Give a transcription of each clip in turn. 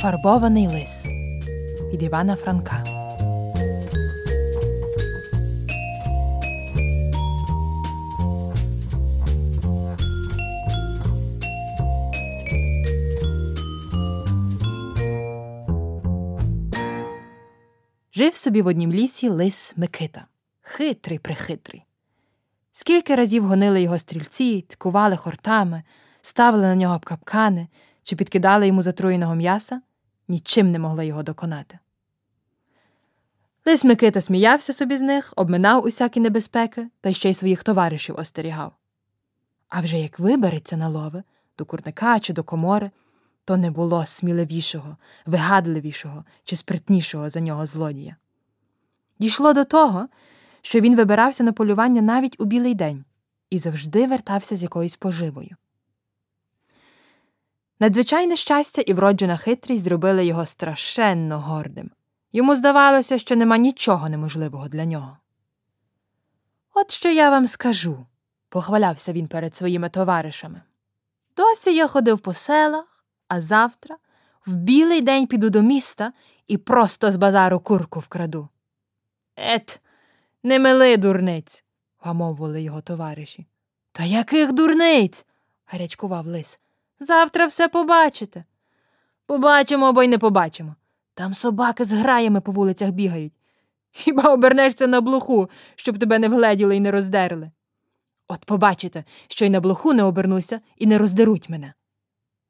Фарбований лис від Івана Франка. Жив собі в однім лісі лис Микита. Хитрий прихитрий. Скільки разів гонили його стрільці, цькували хортами, ставили на нього капкани чи підкидали йому затруєного м'яса, нічим не могли його доконати. Лис Микита сміявся собі з них, обминав усякі небезпеки та ще й своїх товаришів остерігав. А вже як вибереться на лови до курника чи до комори, то не було сміливішого, вигадливішого чи спритнішого за нього злодія. Дійшло до того, що він вибирався на полювання навіть у білий день і завжди вертався з якоюсь поживою. Надзвичайне щастя і вроджена хитрість зробили його страшенно гордим. Йому здавалося, що нема нічого неможливого для нього. От що я вам скажу, похвалявся він перед своїми товаришами. Досі я ходив по селах, а завтра в білий день піду до міста і просто з базару курку вкраду. Ет, не мили дурниць, гамовували його товариші. Та яких дурниць? гарячкував лис. Завтра все побачите. Побачимо або й не побачимо. Там собаки з граями по вулицях бігають. Хіба обернешся на блоху, щоб тебе не вгледіли і не роздерли? От побачите, що й на блоху не обернуся і не роздеруть мене.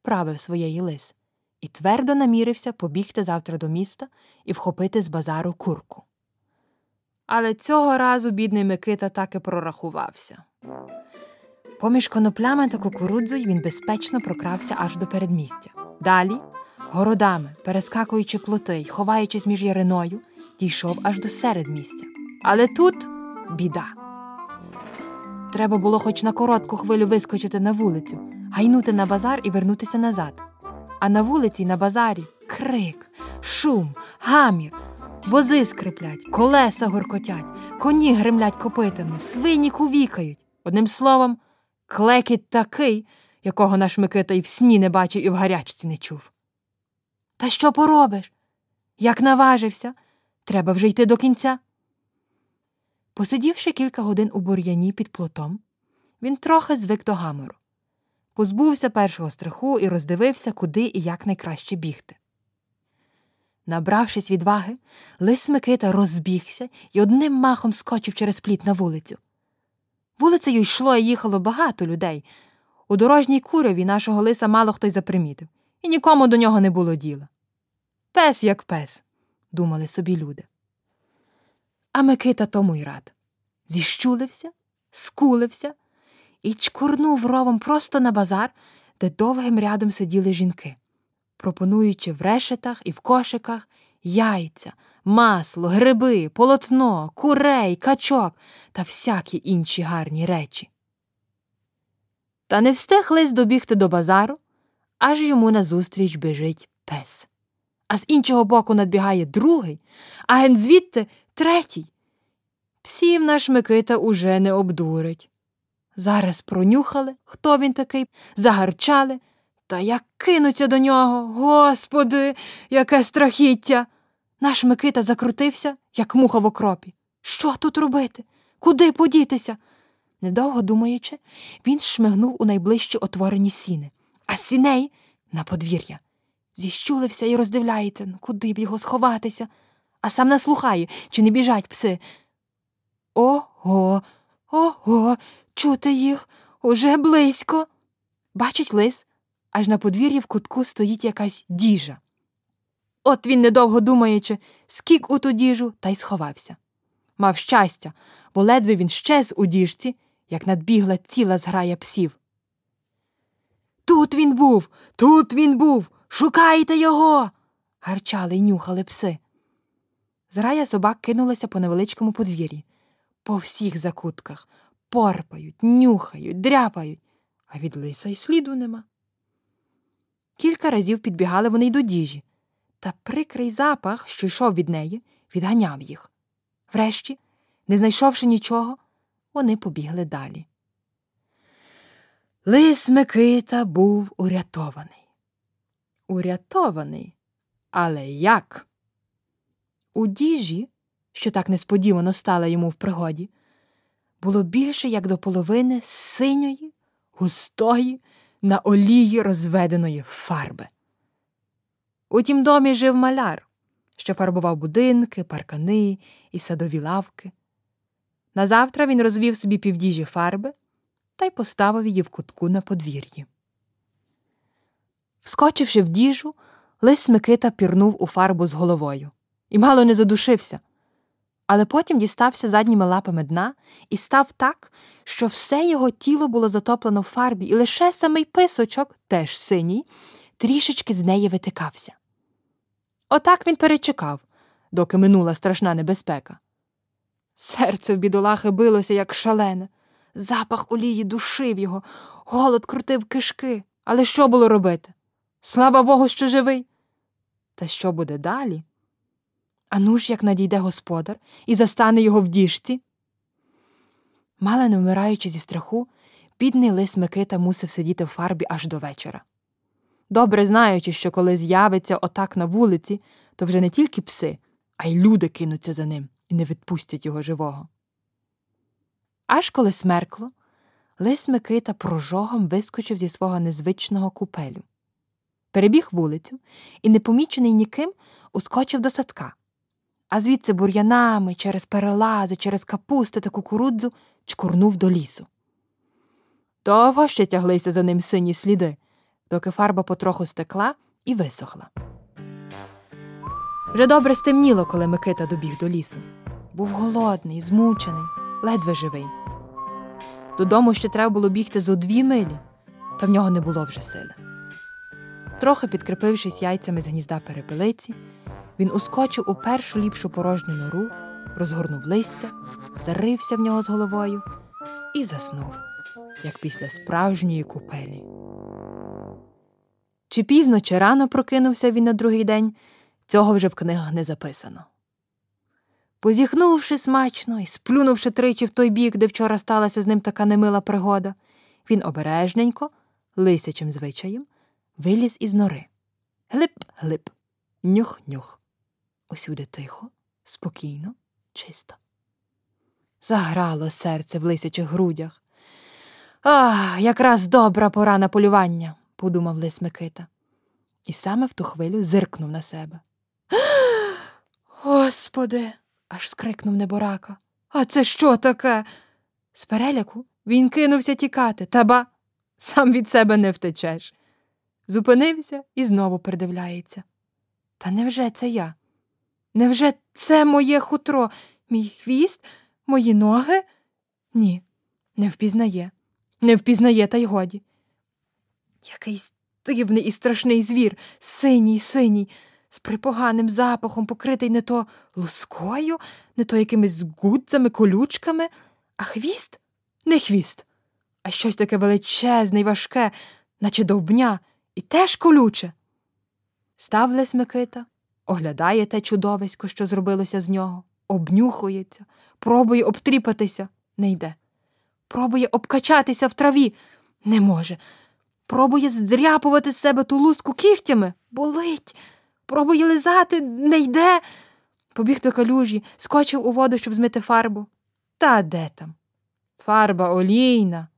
Правив своєї лис і твердо намірився побігти завтра до міста і вхопити з базару курку. Але цього разу бідний Микита так і прорахувався. Поміж коноплями та кукурудзою він безпечно прокрався аж до передмістя. Далі, городами, перескакуючи плоти й ховаючись між яриною, дійшов аж до середмістя. Але тут біда. Треба було хоч на коротку хвилю вискочити на вулицю, гайнути на базар і вернутися назад. А на вулиці й на базарі крик, шум, гамір, вози скриплять, колеса горкотять, коні гремлять копитами, свині кувікають. Одним словом, клекіт такий, якого наш Микита і в сні не бачив, і в гарячці не чув. Та що поробиш? Як наважився, треба вже йти до кінця. Посидівши кілька годин у бур'яні під плотом, він трохи звик до гамору, позбувся першого страху і роздивився, куди і як найкраще бігти. Набравшись відваги, лис Микита розбігся і одним махом скочив через пліт на вулицю. Вулицею йшло і їхало багато людей. У дорожній куряві нашого лиса мало хто й запримітив, і нікому до нього не було діла. Пес як пес, думали собі люди. А Микита тому й рад. Зіщулився, скулився і чкурнув ровом просто на базар, де довгим рядом сиділи жінки, пропонуючи в решетах і в кошиках яйця, масло, гриби, полотно, курей, качок та всякі інші гарні речі. Та не встиг лис добігти до базару, аж йому назустріч біжить пес. А з іншого боку надбігає другий, а ген звідти третій. Псів наш Микита уже не обдурить. Зараз пронюхали, хто він такий, загарчали, та як кинуться до нього. Господи, яке страхіття! Наш Микита закрутився, як муха в окропі. Що тут робити? Куди подітися? Недовго думаючи, він шмигнув у найближчі отворені сіни, а сіней на подвір'я. Зіщулився і роздивляється, ну куди б його сховатися, а сам наслухає, чи не біжать пси. Ого, ого, чути їх уже близько. Бачить лис, аж на подвір'ї в кутку стоїть якась діжа. От він, недовго думаючи, скік у ту діжу та й сховався. Мав щастя, бо ледве він щез у діжці, як надбігла ціла зграя псів. Тут він був, тут він був. Шукайте його. гарчали й нюхали пси. Зграя собак кинулася по невеличкому подвір'ї, по всіх закутках, порпають, нюхають, дряпають, а від лиса й сліду нема. Кілька разів підбігали вони й до діжі, та прикрий запах, що йшов від неї, відганяв їх. Врешті, не знайшовши нічого, вони побігли далі. Лис Микита був урятований. Урятований, Але як? У діжі, що так несподівано стала йому в пригоді, було більше як до половини синьої, густої, на олії розведеної фарби. У тім домі жив маляр, що фарбував будинки, паркани і садові лавки. Назавтра він розвів собі півдіжі фарби та й поставив її в кутку на подвір'ї. Вскочивши в діжу, лис Микита пірнув у фарбу з головою і мало не задушився. Але потім дістався задніми лапами дна і став так, що все його тіло було затоплено в фарбі, і лише самий писочок, теж синій, трішечки з неї витикався. Отак він перечекав, доки минула страшна небезпека. Серце в бідолахи билося, як шалене. Запах олії душив його, голод крутив кишки. Але що було робити? Слава Богу, що живий. Та що буде далі? Ану ж, як надійде господар і застане його в діжці. Мало не вмираючи зі страху, бідний лис Микита мусив сидіти в фарбі аж до вечора. Добре знаючи, що коли з'явиться отак на вулиці, то вже не тільки пси, а й люди кинуться за ним і не відпустять його живого. Аж коли смеркло, лис Микита прожогом вискочив зі свого незвичного купелю. Перебіг вулицю і, непомічений ніким, ускочив до садка, а звідси бур'янами, через перелази, через капусти та кукурудзу чкурнув до лісу. Довго ще тяглися за ним сині сліди, доки фарба потроху стекла і висохла. Вже добре стемніло, коли Микита добіг до лісу. Був голодний, змучений, ледве живий. Додому ще треба було бігти зо дві милі, та в нього не було вже сили. Трохи підкріпившись яйцями з гнізда перепелиці, він ускочив у першу ліпшу порожню нору, розгорнув листя, зарився в нього з головою і заснув, як після справжньої купелі. Чи пізно, чи рано прокинувся він на другий день, цього вже в книгах не записано. Позіхнувши смачно і сплюнувши тричі в той бік, де вчора сталася з ним така немила пригода, він обережненько, лисячим звичаєм, виліз із нори. Глип, глип, нюх-нюх. Усюди тихо, спокійно, чисто. Заграло серце в лисячих грудях. Ах, якраз добра пора на полювання, подумав лис Микита. І саме в ту хвилю зиркнув на себе. Господи, аж скрикнув неборака. А це що таке? З переляку він кинувся тікати, та ба, сам від себе не втечеш. Зупинився і знову придивляється. Та невже це я? Невже це моє хутро, мій хвіст, мої ноги? Ні, не впізнає, не впізнає, та й годі. Якийсь дивний і страшний звір, синій, синій, з припоганим запахом, покритий не то лускою, не то якимись гудзами, колючками, а хвіст? Не хвіст, а щось таке величезне й важке, наче довбня, і теж колюче. Став Лесь Микита, оглядає те чудовисько, що зробилося з нього, обнюхується, пробує обтріпатися, не йде. Пробує обкачатися в траві, не може. Пробує здряпувати з себе ту луску кігтями, болить. Пробує лизати, не йде. Побіг до калюжі, скочив у воду, щоб змити фарбу. Та де там? Фарба олійна,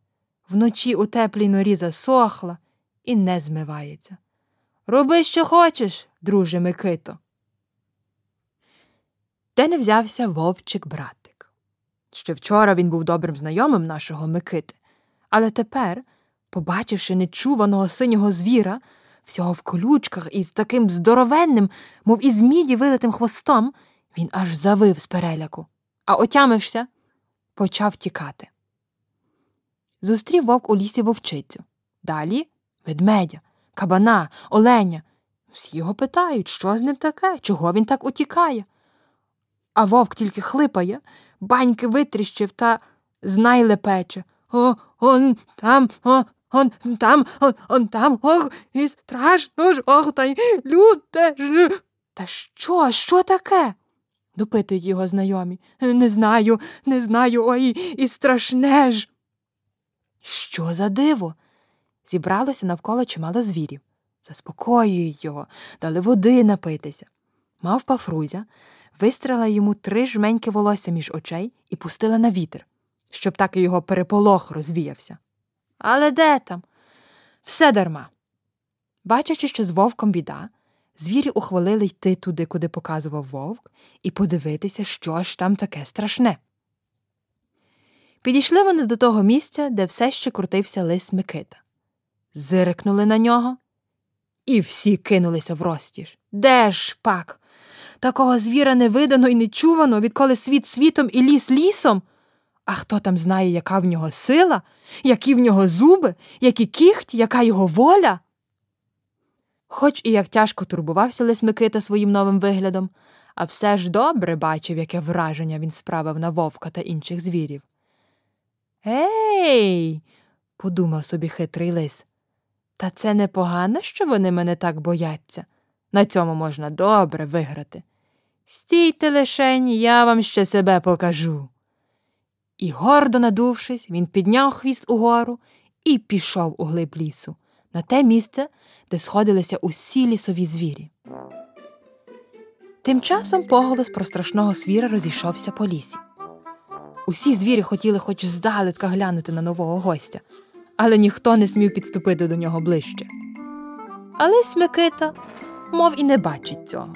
вночі у теплій норі засохла і не змивається. Роби, що хочеш, друже Микито. Де не взявся вовчик братик. Ще вчора він був добрим знайомим нашого Микити, але тепер, побачивши нечуваного синього звіра, всього в колючках і з таким здоровенним, мов із міді вилитим хвостом, він аж завив з переляку, а отямився, почав тікати. Зустрів вовк у лісі вовчицю. Далі ведмедя, кабана, оленя. Всі його питають, що з ним таке, чого він так утікає. А вовк тільки хлипає, баньки витріщив та знай лепече. О, он там, о, он там, он, он там, ох, і страшно ж, ох, та й люте ж. Та що, що таке? допитують його знайомі. Не знаю, не знаю, ой, і страшне ж. Що за диво? Зібралося навколо чимало звірів. Заспокоюють його, дали води напитися. Мавпа Фрузя вистрела йому три жменьки волосся між очей і пустила на вітер, щоб так і його переполох розвіявся. Але де там? Все дарма. Бачачи, що з вовком біда, звірі ухвалили йти туди, куди показував вовк, і подивитися, що ж там таке страшне. Підійшли вони до того місця, де все ще крутився лис Микита. Зирикнули на нього, і всі кинулися в розтіж. Де ж пак? Такого звіра не видано і не чувано, відколи світ світом і ліс лісом. А хто там знає, яка в нього сила, які в нього зуби, які кіхті, яка його воля? Хоч і як тяжко турбувався Лис Микита своїм новим виглядом, а все ж добре бачив, яке враження він справив на вовка та інших звірів. Ей, подумав собі хитрий лис. Та це непогано, що вони мене так бояться. На цьому можна добре виграти. Стійте лишень, я вам ще себе покажу. І, гордо надувшись, він підняв хвіст угору і пішов у глиб лісу, на те місце, де сходилися усі лісові звірі. Тим часом поголос про страшного свіра розійшовся по лісі. Усі звірі хотіли хоч здалека глянути на нового гостя, але ніхто не смів підступити до нього ближче. Але Смикита, мов і не бачить цього.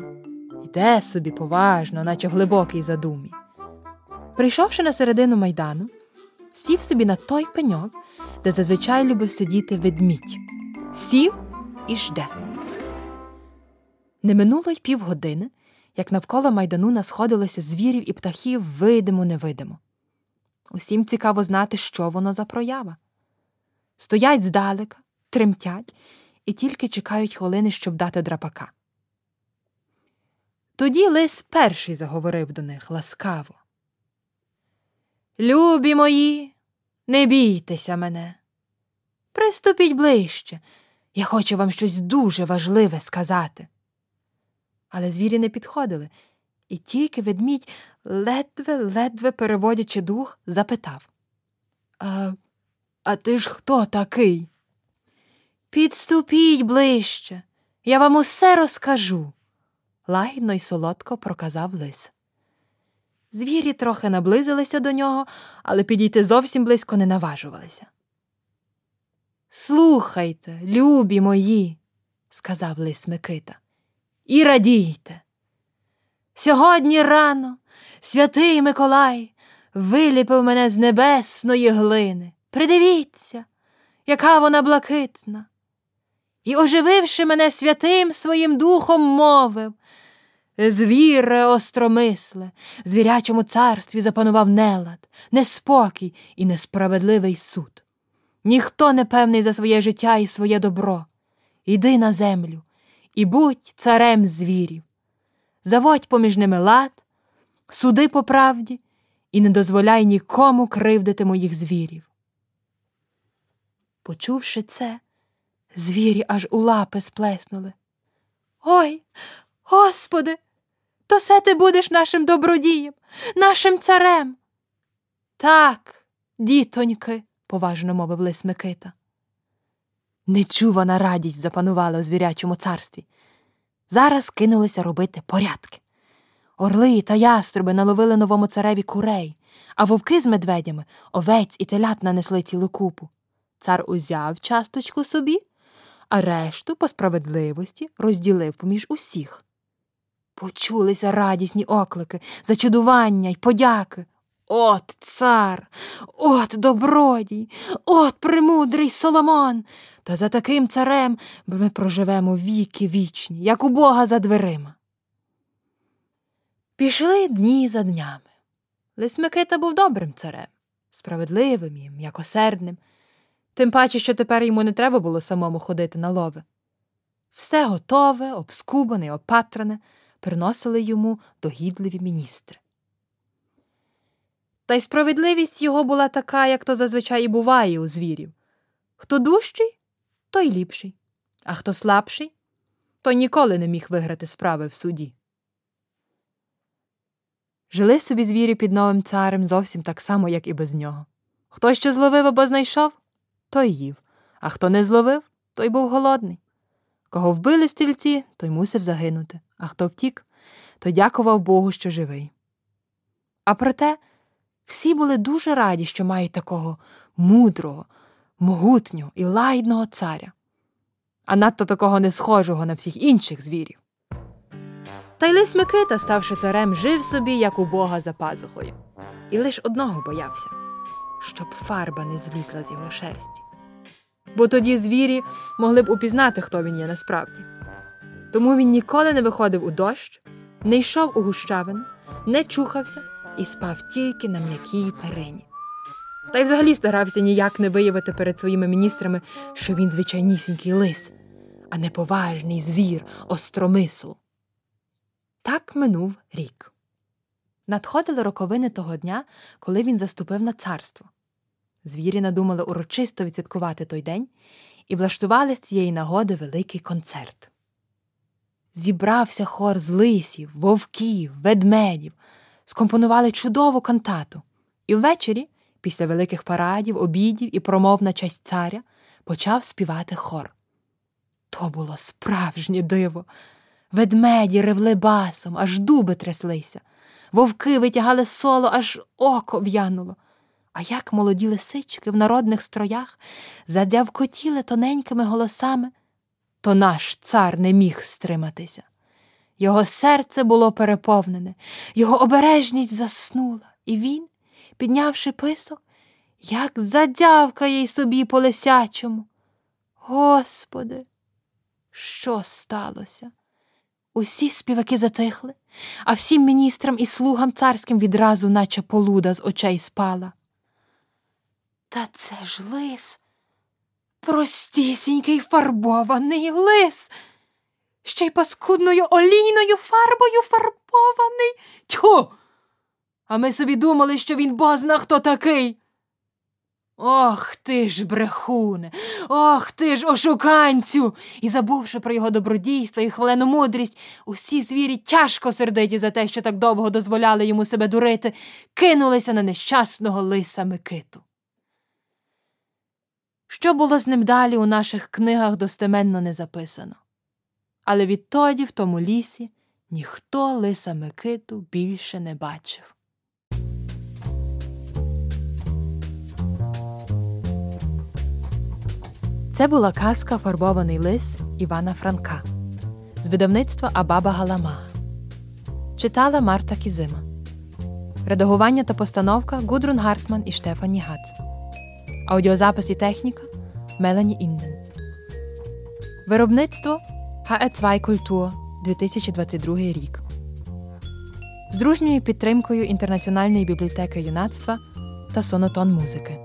Йде собі поважно, наче в глибокій задумі. Прийшовши на середину майдану, сів собі на той пеньок, де зазвичай любив сидіти ведмідь. Сів і жде. Не минуло й півгодини, як навколо майдану насходилося звірів і птахів видимо невидимо. Усім цікаво знати, що воно за проява. Стоять здалека, тремтять і тільки чекають хвилини, щоб дати драпака. Тоді лис перший заговорив до них ласкаво. Любі мої, не бійтеся мене. Приступіть ближче. Я хочу вам щось дуже важливе сказати. Але звірі не підходили, і тільки ведмідь, ледве-ледве переводячи дух, запитав А, А ти ж хто такий? Підступіть ближче, я вам усе розкажу, лагідно й солодко проказав лис. Звірі трохи наблизилися до нього, але підійти зовсім близько не наважувалися. Слухайте, любі мої, сказав лис Микита, і радійте. Сьогодні рано святий Миколай виліпив мене з небесної глини. Придивіться, яка вона блакитна. І, ожививши мене святим своїм духом, мовив Звіре остромисле, в звірячому царстві запанував нелад, неспокій і несправедливий суд. Ніхто не певний за своє життя і своє добро. Іди на землю і будь царем звірів. Заводь поміж ними лад, суди по правді і не дозволяй нікому кривдити моїх звірів. Почувши це, звірі аж у лапи сплеснули. Ой, Господи, то все ти будеш нашим добродієм, нашим царем. Так, дітоньки, поважно мовив лис Микита. Нечувана радість запанувала у звірячому царстві. Зараз кинулися робити порядки. Орли та яструби наловили новому цареві курей, а вовки з медведями овець і телят нанесли цілу купу. Цар узяв часточку собі, а решту по справедливості розділив поміж усіх. Почулися радісні оклики, зачудування й подяки. От цар, от добродій, от премудрий Соломон. Та за таким царем ми проживемо віки вічні, як у Бога за дверима. Пішли дні за днями. Лис Микита був добрим царем, справедливим і м'якосердним, тим паче, що тепер йому не треба було самому ходити на лови. Все готове, обскубане опатране приносили йому догідливі міністри. Та й справедливість його була така, як то зазвичай і буває у звірів хто дужчий, той ліпший, а хто слабший, той ніколи не міг виграти справи в суді. Жили собі звірі під новим царем зовсім так само, як і без нього. Хто що зловив або знайшов, той їв, а хто не зловив, той був голодний. Кого вбили стрільці, той мусив загинути, а хто втік, той дякував Богу, що живий. А проте всі були дуже раді, що мають такого мудрого, могутнього і лагідного царя, а надто такого не схожого на всіх інших звірів. Та й лис Микита, ставши царем, жив собі, як у бога за пазухою, і лиш одного боявся, щоб фарба не злізла з його шерсті. Бо тоді звірі могли б упізнати, хто він є насправді. Тому він ніколи не виходив у дощ, не йшов у гущавину, не чухався і спав тільки на м'якій перині. Та й взагалі старався ніяк не виявити перед своїми міністрами, що він звичайнісінький лис, а не поважний звір, остромисл. Так минув рік. Надходили роковини того дня, коли він заступив на царство. Звірі надумали урочисто відсвяткувати той день і влаштували з цієї нагоди великий концерт. Зібрався хор з лисів, вовків, ведмедів, скомпонували чудову кантату, і ввечері, після великих парадів, обідів і промов на честь царя, почав співати хор. То було справжнє диво. Ведмеді ревли басом, аж дуби тряслися, вовки витягали соло, аж око в'януло. А як молоді лисички в народних строях задявкотіли тоненькими голосами, то наш цар не міг стриматися. Його серце було переповнене, його обережність заснула, і він, піднявши писок, як задявкає й собі по лисячому. Господи, що сталося? Усі співаки затихли, а всім міністрам і слугам царським відразу, наче полуда з очей спала. Та це ж лис, простісінький фарбований лис, ще й паскудною олійною фарбою фарбований. Тьху! А ми собі думали, що він бозна хто такий. Ох ти ж, брехуне, ох ти ж, ошуканцю. І забувши про його добродійство і хвалену мудрість, усі звірі тяжко сердиті за те, що так довго дозволяли йому себе дурити, кинулися на нещасного лиса Микиту. Що було з ним далі у наших книгах достеменно не записано. Але відтоді в тому лісі ніхто лиса Микиту більше не бачив. Це була казка Фарбований лис Івана Франка з видавництва Абаба Галама. Читала Марта Кізима. Редагування та постановка Гудрун Гартман і Штефані Гац. Аудіозапис і техніка Мелані Інден. Виробництво HE2 Культур 2022 рік. З дружньою підтримкою Інтернаціональної бібліотеки юнацтва та Сонотон музики.